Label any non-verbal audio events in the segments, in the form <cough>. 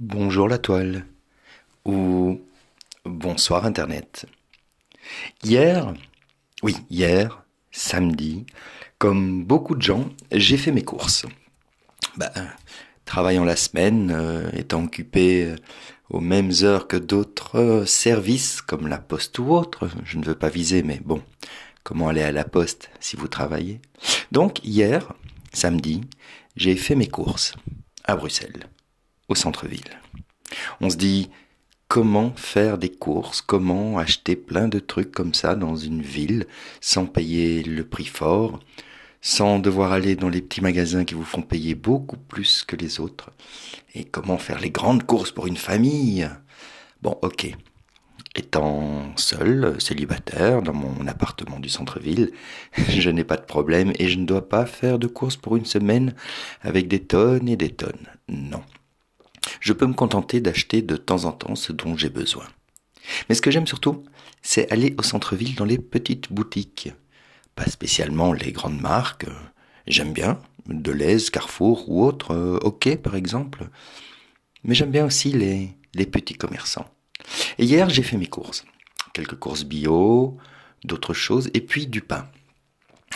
Bonjour la toile ou bonsoir Internet. Hier, oui, hier, samedi, comme beaucoup de gens, j'ai fait mes courses. Bah, travaillant la semaine, euh, étant occupé euh, aux mêmes heures que d'autres euh, services comme la poste ou autre, je ne veux pas viser, mais bon, comment aller à la poste si vous travaillez? Donc hier, samedi, j'ai fait mes courses à Bruxelles au centre-ville. On se dit comment faire des courses, comment acheter plein de trucs comme ça dans une ville sans payer le prix fort, sans devoir aller dans les petits magasins qui vous font payer beaucoup plus que les autres, et comment faire les grandes courses pour une famille? Bon, ok. Étant seul, célibataire, dans mon appartement du centre-ville, <laughs> je n'ai pas de problème et je ne dois pas faire de courses pour une semaine avec des tonnes et des tonnes. Non je peux me contenter d'acheter de temps en temps ce dont j'ai besoin. Mais ce que j'aime surtout, c'est aller au centre-ville dans les petites boutiques. Pas spécialement les grandes marques. J'aime bien, Deleuze, Carrefour ou autres, euh, OK par exemple. Mais j'aime bien aussi les, les petits commerçants. Et hier, j'ai fait mes courses. Quelques courses bio, d'autres choses, et puis du pain.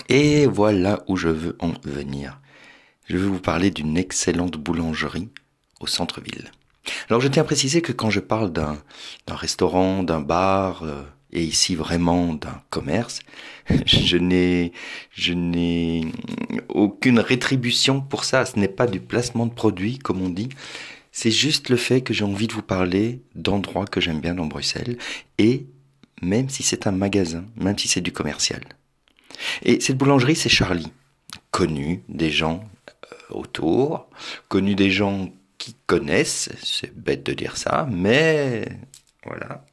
Et voilà où je veux en venir. Je veux vous parler d'une excellente boulangerie au centre-ville. Alors je tiens à préciser que quand je parle d'un restaurant, d'un bar, euh, et ici vraiment d'un commerce, <laughs> je n'ai je n'ai aucune rétribution pour ça. Ce n'est pas du placement de produits comme on dit. C'est juste le fait que j'ai envie de vous parler d'endroits que j'aime bien dans Bruxelles et même si c'est un magasin, même si c'est du commercial. Et cette boulangerie, c'est Charlie, connu des gens euh, autour, connu des gens qui connaissent, c'est bête de dire ça, mais voilà.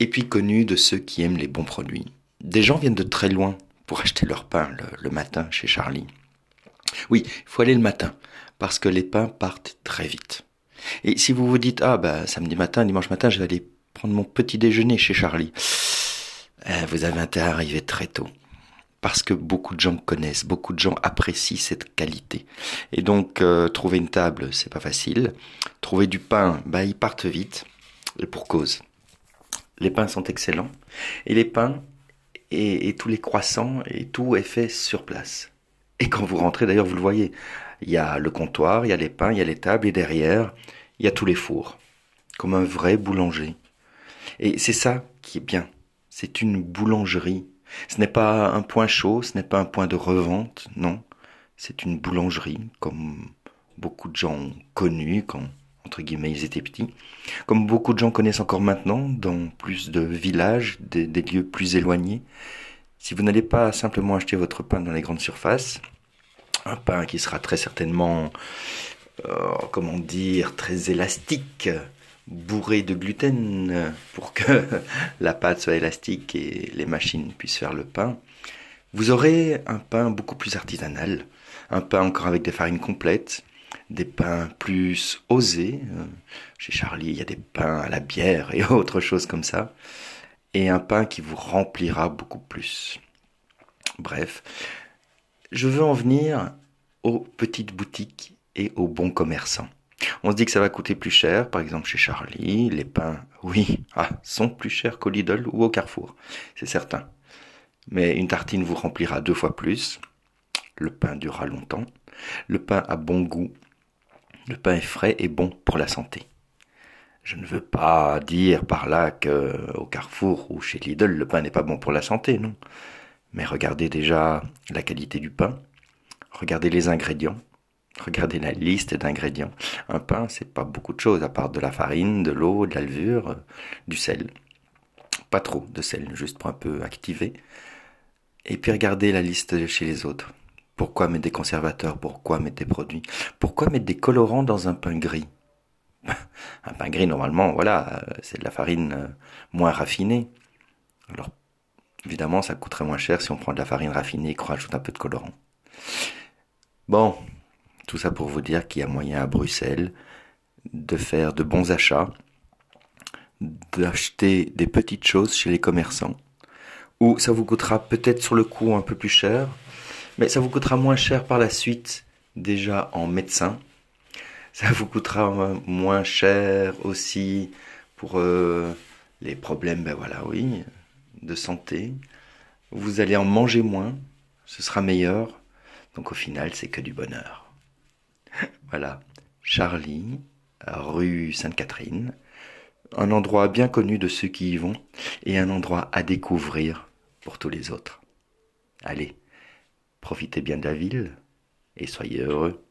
Et puis connu de ceux qui aiment les bons produits. Des gens viennent de très loin pour acheter leur pain le, matin chez Charlie. Oui, il faut aller le matin, parce que les pains partent très vite. Et si vous vous dites, ah bah samedi matin, dimanche matin, je vais aller prendre mon petit déjeuner chez Charlie, eh, vous avez intérêt à arriver très tôt parce que beaucoup de gens connaissent, beaucoup de gens apprécient cette qualité. Et donc euh, trouver une table, c'est pas facile. Trouver du pain, bah ils partent vite et pour cause. Les pains sont excellents et les pains et, et tous les croissants et tout est fait sur place. Et quand vous rentrez, d'ailleurs, vous le voyez, il y a le comptoir, il y a les pains, il y a les tables et derrière, il y a tous les fours, comme un vrai boulanger. Et c'est ça qui est bien. C'est une boulangerie ce n'est pas un point chaud, ce n'est pas un point de revente, non. C'est une boulangerie, comme beaucoup de gens ont connu quand, entre guillemets, ils étaient petits. Comme beaucoup de gens connaissent encore maintenant, dans plus de villages, des, lieux plus éloignés. Si vous n'allez pas simplement acheter votre pain dans les grandes surfaces, un pain qui sera très certainement, euh, comment dire, très élastique, bourré de gluten pour que <laughs> la pâte soit élastique et les machines puissent faire le pain. Vous aurez un pain beaucoup plus artisanal, un pain encore avec des farines complètes, des pains plus osés. Euh, chez Charlie, il y a des pains à la bière et <laughs> autre chose comme ça. Et un pain qui vous remplira beaucoup plus. Bref, je veux en venir aux petites boutiques et aux bons commerçants. On se dit que ça va coûter plus cher, par exemple chez Charlie, les pains, oui, <laughs> ah, sont plus chers qu'au Lidl ou au Carrefour, c'est certain. Mais une tartine vous remplira deux fois plus, le pain durera longtemps, le pain a bon goût, le pain est frais et bon pour la santé. Je ne veux pas dire par là que au Carrefour ou chez Lidl le pain n'est pas bon pour la santé, non. Mais regardez déjà la qualité du pain, regardez les ingrédients, Regardez la liste d'ingrédients. Un pain, c'est pas beaucoup de choses, à part de la farine, de l'eau, de la levure, euh, du sel. Pas trop de sel, juste pour un peu activer. Et puis regardez la liste chez les autres. Pourquoi mettre des conservateurs? Pourquoi mettre des produits? Pourquoi mettre des colorants dans un pain gris? <laughs> Un pain gris, normalement, voilà, euh, c'est de la farine euh, moins raffinée. Alors, évidemment, ça coûterait moins cher si on prend de la farine raffinée et qu'on rajoute un peu de colorant. Bon, tout ça pour vous dire qu'il y a moyen à Bruxelles de faire de bons achats, d'acheter des petites choses chez les commerçants, où ça vous coûtera peut-être sur le coup un peu plus cher, mais ça vous coûtera moins cher par la suite déjà en médecin, Ça vous coûtera moins cher aussi pour euh, les problèmes, ben de santé. Vous allez en manger moins, ce sera meilleur. Donc au final, c'est que du bonheur. Voilà, Charlie, rue Sainte-Catherine, un endroit bien connu de ceux qui y vont et un endroit à découvrir pour tous les autres. Allez, profitez bien de la ville et soyez heureux.